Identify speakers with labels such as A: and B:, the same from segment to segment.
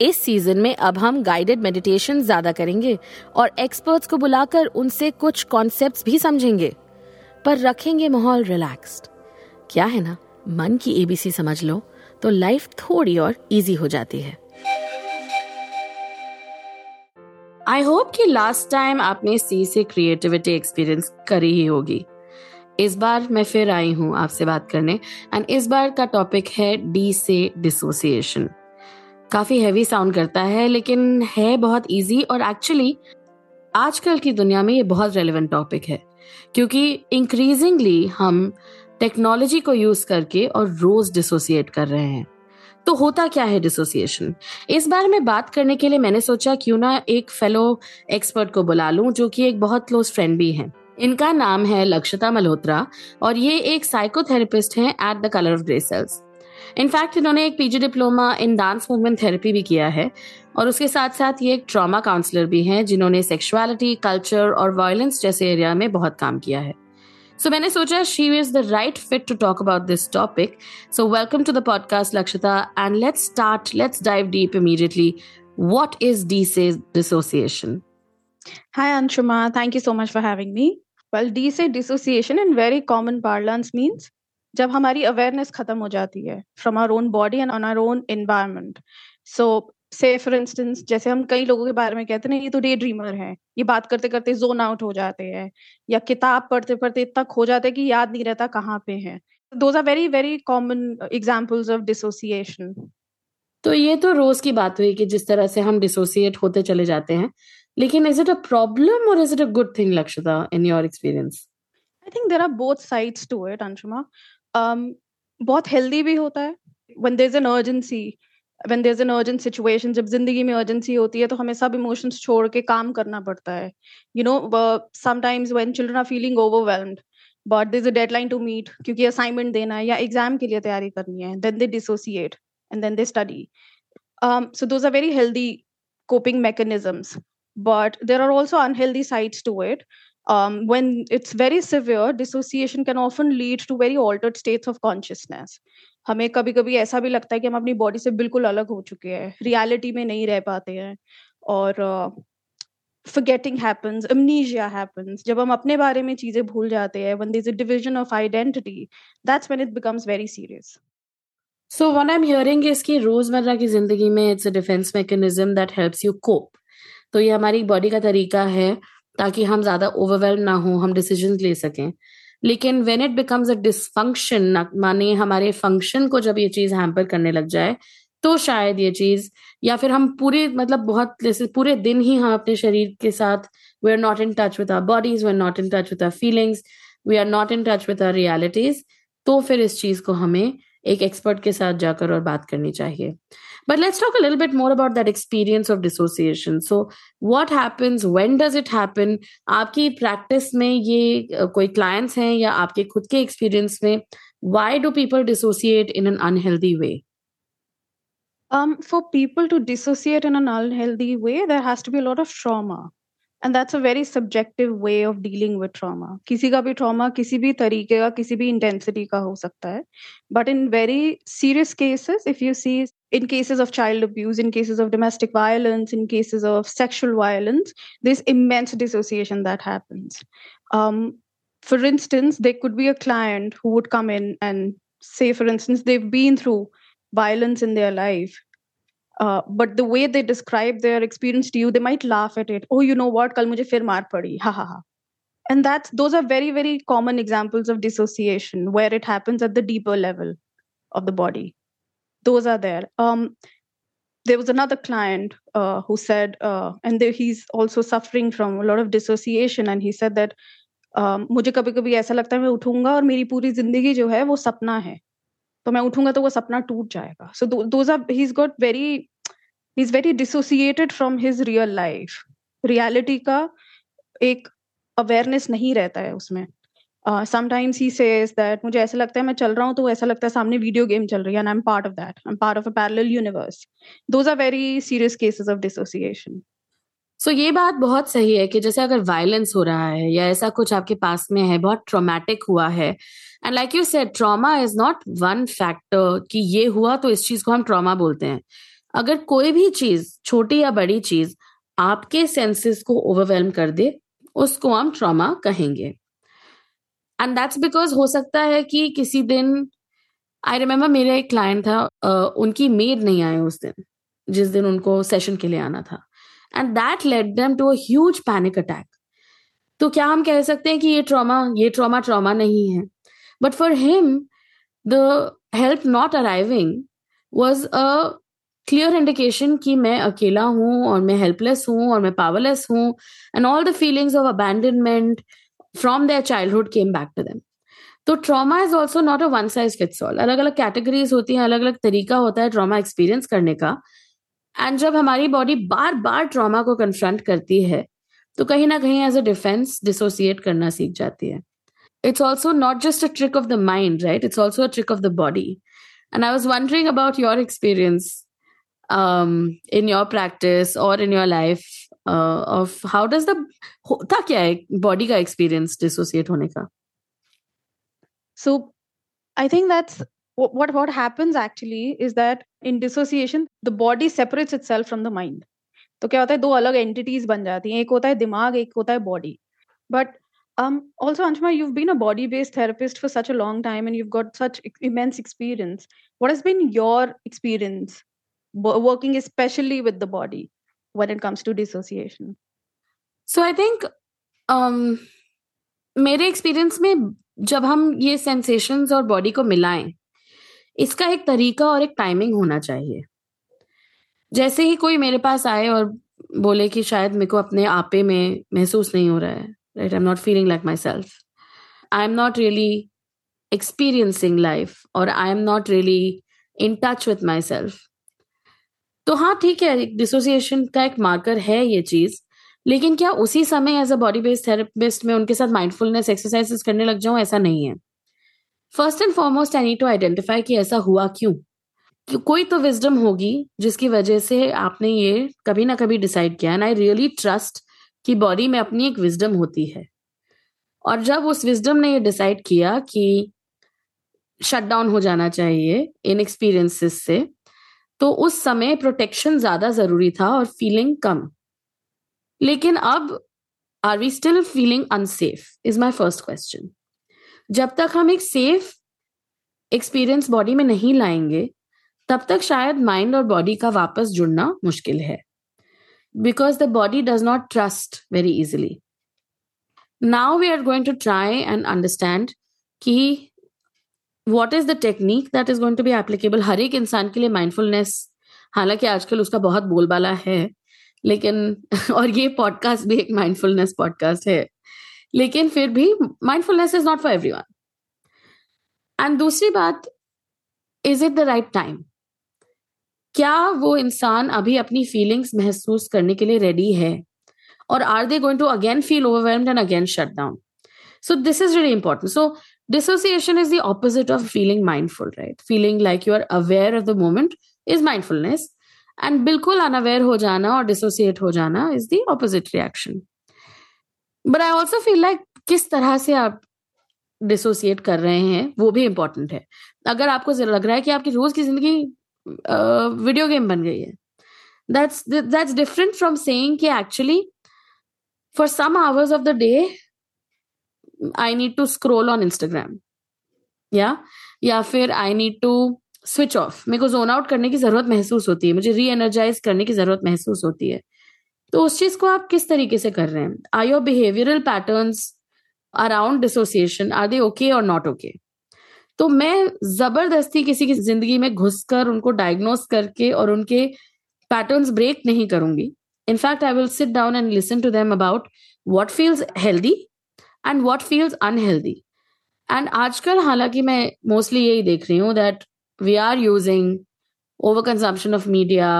A: इस सीज़न में अब हम गाइडेड मेडिटेशन ज़्यादा करेंगे और एक्सपर्ट्स को बुलाकर उनसे कुछ कॉन्सेप्ट्स भी समझेंगे। पर रखेंगे माहौल रिलैक्स्ड क्या है ना? मन की एबीसी समझ लो तो लाइफ थोड़ी और इजी हो जाती है। आई होप कि लास्ट टाइम आपने सी से क्रिएटिविटी एक्सपीरियंस करी ही होगी। इस बार मैं फिर आई हूँ आपसे बात करने। एंड इस बार का टॉपिक है डी से डिसोसिएशन काफ़ी हैवी साउंड करता है, लेकिन है बहुत इजी और एक्चुअली आजकल की दुनिया में ये बहुत रेलिवेंट टॉपिक है। क्योंकि इंक्रीजिंगली हम टेक्नोलॉजी को यूज़ करके और रोज डिसोसिएट कर रहे हैं। तो होता क्या है डिसोसिएशन इस बारे में बात करने के लिए मैंने सोचा क्यों ना एक फेलो एक्सपर्ट को बुला लूँ, जो कि एक बहुत क्लोज फ्रेंड भी है। इनका नाम है लक्षता मल्होत्रा और ये एक साइकोथेरेपिस्ट हैं at the Colour of Grey Cells in fact इन्होंने एक PG diploma in dance movement therapy भी किया है और उसके साथ साथ ये एक ट्रॉमा काउंसलर भी हैं जिन्होंने सेक्सुअलिटी कल्चर और वायलेंस जैसे एरिया में बहुत काम किया है सो मैंने सोचा she is the right fit to talk about this topic so welcome to the podcast Lakshita and let's start let's dive deep immediately what is dissociation?
B: Hi Anshuma, thank you so much for having me. Well, say dissociation in very common parlance means जब हमारी awareness खत्म हो जाती है from our own body and on our own environment so say for instance जैसे हम कई लोगों के बारे में कहते हैं ये तो डे ड्रीमर है। ये बात करते करते जोन आउट हो जाते हैं या किताब पढ़ते पढ़ते इतना खो जाते हैं कि याद नहीं रहता कहाँ पे है। Those are very very common examples of dissociation
A: तो ये तो रोज की बात हुई कि जिस तरह से हम डिसोसिएट होते चले जाते हैं लेकिन इज़ इट अ प्रॉब्लम और is it a good thing Lakshita in your experience
B: I think there are both sides to it Anshuma um, बहुत हेल्दी भी होता है। One there is an urgency one there is an urgent situation जब ज़िंदगी में urgency होती है तो हमें सब इमोशंस छोड़ के काम करना पड़ता है। You know sometimes when children are feeling overwhelmed but there is a deadline to meet क्योंकि असाइनमेंट देना है या एग्ज़ाम के लिए तैयारी करनी है then they dissociate and then they study so those very healthy coping mechanisms but there are also unhealthy sides to it um, when it's very severe dissociation can often lead to very altered states of consciousness हमें कभी कभी ऐसा भी लगता है कि हम अपनी बॉडी से बिल्कुल अलग हो चुके हैं रियलिटी में नहीं रह पाते हैं और forgetting happens amnesia happens जब हम अपने बारे में चीज़ें भूल जाते हैं when there's a division of identity that's when it becomes very serious
A: so what i'm hearing is कि रोज़मर्रा की ज़िंदगी में it's a defense mechanism that helps you cope तो ये हमारी बॉडी का तरीका है ताकि हम ज़्यादा ओवरवेलम ना हो, हम डिसीज़न ले सकें। लेकिन when it becomes a dysfunction माने हमारे फ़ंक्शन को जब ये चीज़ हैम्पर करने लग जाए तो शायद ये चीज़, या फिर हम पूरे मतलब बहुत, जैसे पूरे दिन ही हम अपने शरीर के साथ we are not in touch with our bodies we are not in touch with our feelings we are not in touch with our realities तो फिर इस चीज़ को हमें एक एक्सपर्ट के साथ जाकर और बात करनी चाहिए। But let's talk a little bit more about that experience of dissociation so what happens when does it happen आपकी प्रैक्टिस में ये कोई क्लाइंट्स हैं या आपके खुद के एक्सपीरियंस में why do people dissociate in an unhealthy way?
B: Um, for people to dissociate in an unhealthy way there has to be a lot of trauma. and that's a very subjective way of dealing with trauma किसी का भी trauma किसी भी तरीके का किसी भी intensity का हो सकता है but in very serious cases if you see in cases of child abuse in cases of domestic violence in cases of sexual violence there's immense dissociation that happens um, for instance there could be a client who would come in and say for instance they've been through violence in their life uh, but the way they describe their experience to you, they might laugh at it. Oh, you know what? Kal mujhe fir maar padi. Ha ha ha. And that's those are very very common examples of dissociation where it happens at the deeper level of the body. Those are there. Um, there was another client uh, who said, uh, and there, he's also suffering from a lot of dissociation, and he said that मुझे कभी कभी ऐसा लगता है मैं उठूंगा और मेरी पूरी जिंदगी जो है वो सपना है तो मैं उठूँगा तो वो सपना टूट जाएगा। So those are he got very he is very dissociated from his real life reality का एक अवेयरनेस नहीं रहता है उसमें। समटाइम्स ही सेज दैट मुझे ऐसा लगता है मैं चल रहा हूँ तो ऐसा लगता है सामने वीडियो गेम चल रही है and I am part of that I am part of a parallel universe those are very serious cases of dissociation
A: so so, ये बात बहुत सही है कि जैसे अगर वायलेंस हो रहा है या ऐसा कुछ आपके पास में है बहुत ट्रोमैटिक हुआ है and like you said trauma is not one factor कि ये हुआ तो इस चीज़ को हम ट्रॉमा बोलते हैं। अगर कोई भी चीज़ छोटी या बड़ी चीज़ आपके सेंसेस को ओवरवेलम कर दे उसको हम ट्रॉमा कहेंगे। एंड दैट्स बिकॉज़ हो सकता है कि किसी दिन आई रिमेम्बर मेरा एक क्लाइंट था उनकी मेड नहीं आए उस दिन जिस दिन उनको सेशन के लिए आना था। And that let them to a panic attack तो क्या हम कह सकते हैं कि ये ट्रॉमा ये ट्रॉमा ट्रॉमा नहीं है? But for him the help not arriving was a clear indication कि मैं अकेला हूँ और मैं हेल्पलेस हूँ और मैं पावरलेस हूँ and all the feelings of abandonment from their childhood came back to them so trauma is also not a one size fits all अलग अलग कैटेगरीज होती हैं अलग अलग तरीका होता है ट्रॉमा एक्सपीरियंस करने का। एंड जब हमारी बॉडी बार बार ट्रॉमा को कन्फ्रंट करती है तो कहीं ना कहीं एज अ डिफेंस डिसोसिएट करना सीख जाती है। It's also not just a trick of the mind right it's also a trick of the body and I was wondering about your experience in your practice और in your life of how does the होता क्या है body का experience dissociate होने का?
B: So I think that's what what happens actually is that in dissociation the body separates itself from the mind तो क्या होता है दो अलग एंटिटीज बन जाती हैं एक होता है दिमाग एक होता है body but um also anshuma you've been a body based therapist for such a long time and you've got such immense experience what has been your experience working especially with the body when it comes to dissociation
A: so i think um मेरे experience में जब हम ये sensations और body को मिलाएं इसका एक तरीका और एक टाइमिंग होना चाहिए। जैसे ही कोई मेरे पास आए और बोले कि शायद मेरे को अपने आपे में महसूस नहीं हो रहा है right I am not feeling like myself I am not really experiencing life और I am not really in touch with myself तो हाँ ठीक है डिसोसिएशन का एक मार्कर है ये चीज़, लेकिन क्या उसी समय as a body based therapist में उनके साथ माइंडफुलनेस एक्सरसाइजेस करने लग जाऊँ? ऐसा नहीं है। First and foremost I need to identify कि ऐसा हुआ क्यों? कि कोई तो विजडम होगी, जिसकी वजह से आपने ये कभी ना कभी डिसाइड किया एंड आई रियली ट्रस्ट कि बॉडी में अपनी एक विजडम होती है। और जब उस विजडम ने ये डिसाइड किया कि शट डाउन हो जाना चाहिए इन एक्सपीरियंसेस से तो उस समय प्रोटेक्शन ज़्यादा ज़रूरी था और फीलिंग कम। लेकिन अब are we still feeling unsafe is my first question जब तक हम एक सेफ़ एक्सपीरियंस बॉडी में नहीं लाएँगे, तब तक शायद माइंड और बॉडी का वापस जुड़ना मुश्किल है। Because the body does not trust very easily now we are going to try and understand कि what is the technique that is going to be applicable हर एक इंसान के लिए माइंडफुलनेस हालाँकि आजकल उसका बहुत बोलबाला है, लेकिन और ये पॉडकास्ट भी एक माइंडफुलनेस पॉडकास्ट है। लेकिन फिर भी mindfulness is not for every one and दूसरी बात is it the right time क्या वो इंसान अभी अपनी फीलिंग्स महसूस करने के लिए रेडी है? और are they going to again feel overwhelm and again shut down so this is really important so dissociation is the opposite of feeling mindful right feeling like you are aware of the moment is mindfulness and बिल्कुल unaware हो जाना और dissociate हो जाना is the opposite reaction but I also feel like किस तरह से आप डिसोसिएट कर रहे हैं, वो भी इंपॉर्टेंट है। अगर आपको लग रहा है कि आपकी रोज की ज़िंदगी वीडियो गेम बन गई है। That's that's different from saying कि actually for some hours of the day I need to scroll on Instagram या या फिर I need to switch off मेरे को जोन आउट करने की ज़रूरत महसूस होती है, मुझे री एनर्जाइज करने की ज़रूरत महसूस होती है। तो उस चीज़ को आप किस तरीके से कर रहे हैं? Are your behavioural patterns around dissociation are they okay और नॉट ओके तो मैं ज़बरदस्ती किसी की ज़िंदगी में घुसकर उनको डायग्नोस करके और उनके पैटर्न्स ब्रेक नहीं करूँगी। In fact I will sit down and listen to them about what feels healthy and what feels unhealthy and आजकल हालाँकि मैं मोस्टली यही देख रही हूँ that we are using over consumption of media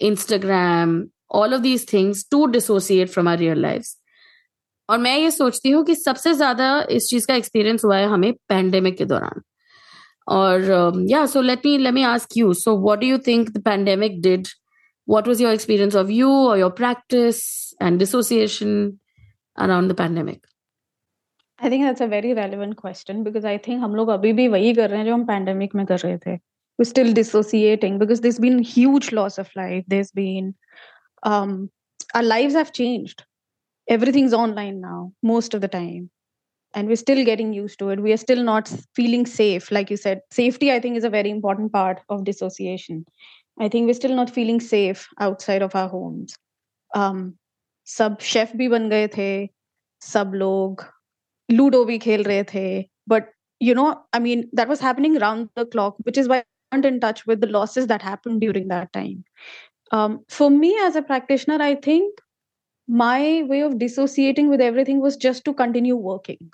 A: Instagram all of these things to dissociate from our real lives और मैं ये सोचती हूँ कि सबसे ज्यादा इस चीज का एक्सपीरियंस हुआ है हमें पैंडेमिक के दौरान और या so let me let me ask you so what do you think the pandemic did what was your experience of you or your practice and dissociation around the pandemic
B: I think that's a very relevant question because I think हम लोग अभी भी वही कर रहे हैं जो हम pandemic में कर रहे थे. We're still dissociating because there's been huge loss of life. There's been um, our lives have changed. Everything's online now most of the time, and we're still getting used to it. We are still not feeling safe, like you said. Safety, I think, is a very important part of dissociation. I think we're still not feeling safe outside of our homes. Um, सब chef भी बन गए थे सब लोग ludo भी खेल रहे थे but you know i mean that was happening around the clock which is why i weren't in touch with the losses that happened during that time um, for me as a practitioner i think my way of dissociating with everything was just to continue working.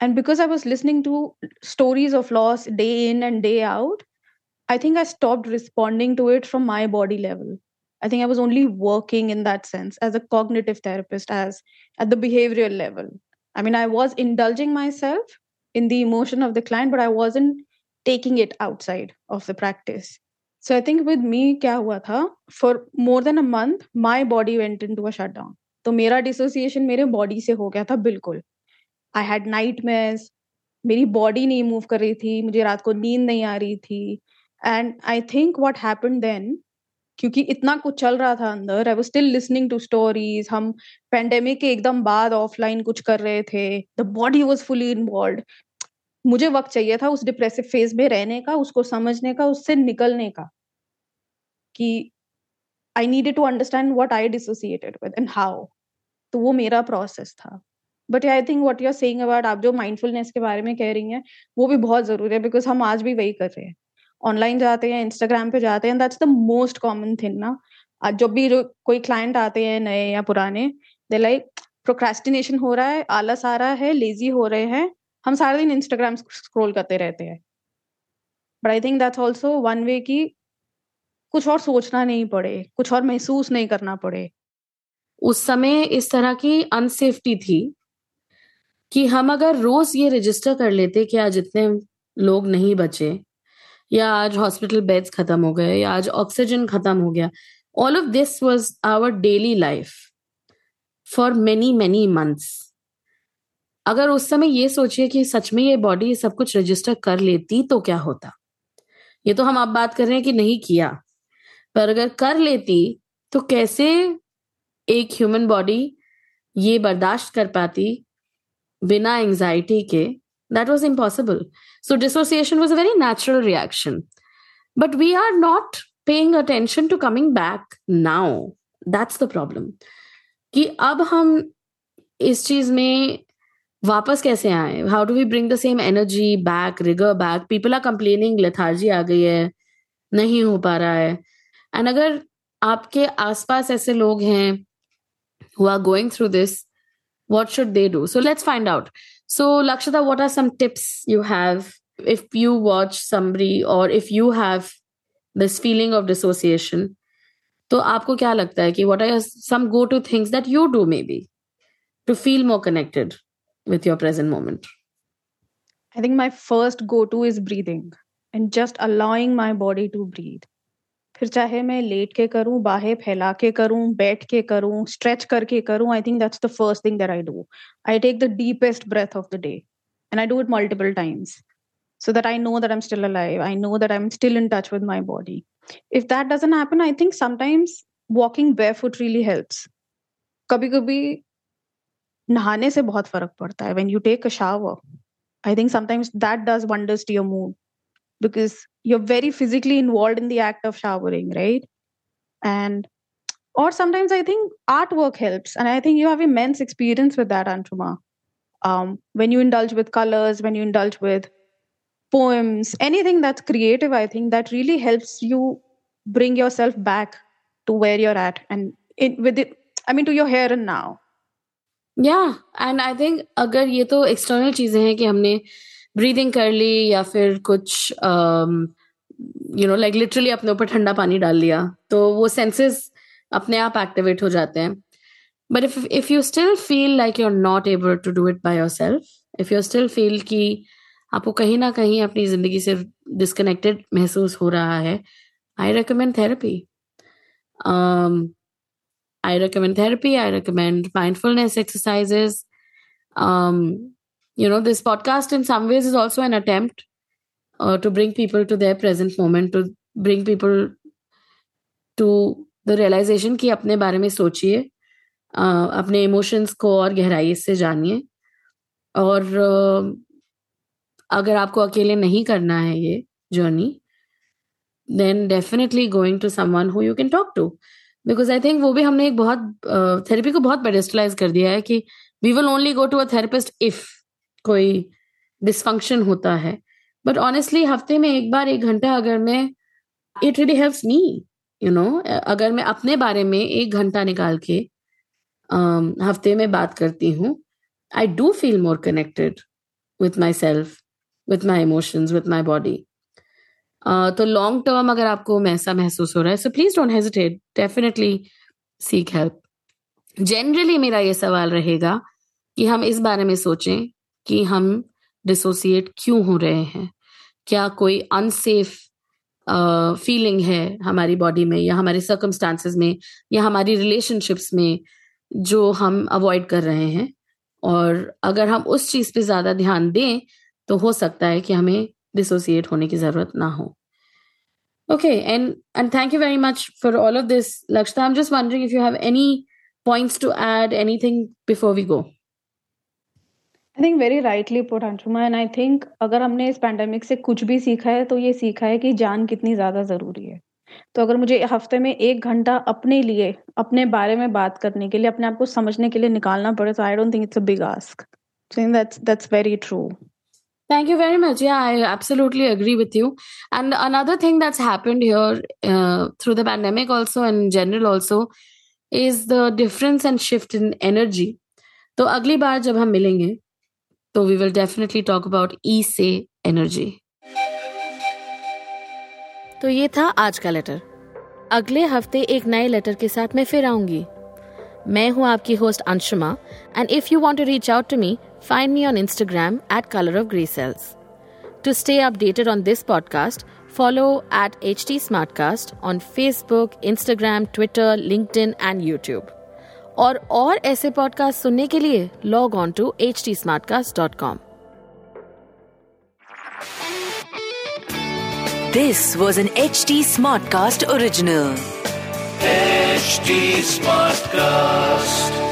B: And because i was listening to stories of loss day in and day out i think i stopped responding to it from my body level. I think i was only working in that sense as a cognitive therapist as at the behavioral level. I mean, I was indulging myself in the emotion of the client, but I wasn't taking it outside of the practice. So I think with me, kya hua tha, for more than a month, my body went into a shutdown. तो मेरा dissociation मेरे body से हो गया था बिल्कुल। I had night मेरी body नहीं मूव कर रही थी मुझे रात को नींद नहीं आ रही थी। And I think what happened then क्योंकि इतना कुछ चल रहा था अंदर I was still listening to stories हम पेंडेमिक के एकदम बाद ऑफलाइन कुछ कर रहे थे। The body was fully involve मुझे वक्त चाहिए था उस डिप्रेसिव फ़ेज़ में रहने का उसको समझने का उससे निकलने का। कि I needed to understand what I dissociated with and how तो वो मेरा प्रोसेस था। But I think what you are saying about आप जो माइंडफुलनेस के बारे में कह रही हैं, वो भी बहुत ज़रूरी है बिकॉज़ हम आज भी वही कर रहे हैं। ऑनलाइन जाते हैं इंस्टाग्राम पे जाते हैं that's the most common thing ना। आज जब भी जो कोई क्लाइंट आते हैं नए या पुराने दे लाइक प्रोक्रेस्टिनेशन हो रहा है, आलस आ रहा है लेजी हो रहे हैं। हम सारा दिन इंस्टाग्राम स्क्रोल करते रहते हैं। But I think that's also one way की कुछ और सोचना नहीं पड़े, कुछ और महसूस नहीं करना पड़े।
A: उस समय इस तरह की अनसेफ्टी थी कि हम अगर रोज ये रजिस्टर कर लेते कि आज इतने लोग नहीं बचे, या आज हॉस्पिटल बेड्स खत्म हो गए, या आज ऑक्सीजन खत्म हो गया all of this was our daily life for many many months अगर उस समय ये सोचिए कि सच में ये बॉडी सब कुछ रजिस्टर कर लेती तो क्या होता? ये तो हम अब बात कर रहे हैं कि नहीं किया। पर अगर कर लेती तो कैसे एक ह्यूमन बॉडी ये बर्दाश्त कर पाती बिना एंजाइटी के? That was impossible so dissociation was a very natural reaction but we are not paying attention to coming back now that's the problem कि अब हम इस चीज़ में वापस कैसे आए? How do we bring the same energy back rigour back people are complaining lethargy आ गई है, नहीं हो पा रहा है। एंड अगर आपके आसपास ऐसे लोग हैं who are going through this what should they do so let's find out so Lakshata what are some tips you have if you watch summary और if you have this feeling of dissociation तो आपको क्या लगता है कि what are some go to things that you do maybe to feel more connected with your present moment
B: I think my first go to is breathing and just allowing my body to breathe फिर चाहे मैं late के करूँ, बाहें फैला के करूँ, बैठ के करूँ स्ट्रेच करके करूँ I think that's the first thing that I do I take the deepest breath of the day and I do it multiple times so that I know that I am still alive I know that I am still in touch with my body if that doesn't happen I think sometimes walking barefoot really helps कभी कभी नहाने से बहुत फ़र्क पड़ता है. When you take a shower I think sometimes that does wonders to your mood because you're very physically involved in the act of showering, right? And or sometimes I think artwork helps, and I think you have immense experience with that, Anshuma. Um, when you indulge with colors, when you indulge with poems, anything that's creative, I think that really helps you bring yourself back to where you're at, and in, with it, I mean, to your here and now.
A: Yeah, and I think अगर ये तो external चीजें हैं कि हमने breathing कर ली या फिर कुछ यू नो लाइक लिटरली अपने ऊपर ठंडा पानी डाल लिया तो वो सेंसेस अपने आप एक्टिवेट हो जाते हैं। But if if you still feel like you are not able to do it by yourself if you still feel कि आपको कहीं ना कहीं अपनी ज़िंदगी से डिसकनेक्टेड महसूस हो रहा है I recommend therapy I recommend therapy I recommend mindfulness exercises you know, this podcast in some ways is also an attempt uh, to bring people to their present moment, to bring people to the realization कि अपने बारे में सोचिए uh, अपने emotions को और गहराई से जानिए। और uh, अगर आपको अकेले नहीं करना है ये journey then definitely going to someone who you can talk to because I think वो भी हमने एक बहुत थेरेपी को बहुत पेडेस्टलाइज कर दिया है कि we will only go to a therapist if कोई डिसफंक्शन होता है। बट ऑनेस्टली हफ़्ते में एक बार एक घंटा अगर मैं it really helps me you know अगर मैं अपने बारे में एक घंटा निकाल के um, हफ़्ते में बात करती हूँ I do feel more connected with myself with my emotions with my body तो लॉन्ग टर्म अगर आपको ऐसा महसूस हो रहा है so please don't hesitate definitely seek help generally मेरा ये सवाल रहेगा कि हम इस बारे में सोचें कि हम डिसोसिएट क्यों हो रहे हैं क्या कोई अनसेफ फीलिंग है हमारी बॉडी में या हमारे सर्कमस्टांसेस में या हमारी रिलेशनशिप्स में जो हम अवॉइड कर रहे हैं और अगर हम उस चीज़ पे ज़्यादा ध्यान दें तो हो सकता है कि हमें डिसोसिएट होने की ज़रूरत ना हो Okay, and and thank you very much for all of this, Lakshita. I'm just wondering if you have any points to add, anything before we go.
B: I think very rightly put Anshuma and I think अगर हमने इस pandemic से कुछ भी सीखा है तो ये सीखा है कि जान कितनी ज़्यादा ज़रूरी है तो अगर मुझे हफ़्ते में एक घंटा अपने लिए अपने बारे में बात करने के लिए अपने आप को समझने के लिए निकालना पड़े तो I don't think it's a big ask that's that's very true
A: Thank you very much. Yeah, I absolutely agree with you. And another thing that's happened here uh, through the pandemic, also and general, also, is the difference and shift in energy. तो अगली बार जब हम मिलेंगे तो we will definitely talk about ई से energy तो ये था आज का लेटर अगले हफ़्ते एक नए लेटर के साथ मैं फिर आऊँगी. मैं हूँ आपकी host Anshuma and if you want to reach out to me find me on Instagram at colour of grey cells to stay updated on this podcast follow at H T smart cast on Facebook Instagram Twitter LinkedIn and YouTube और और ऐसे podcast सुनने के लिए log on to H T smart cast dot com
C: this was an H T smart cast original
D: smart Smartcast.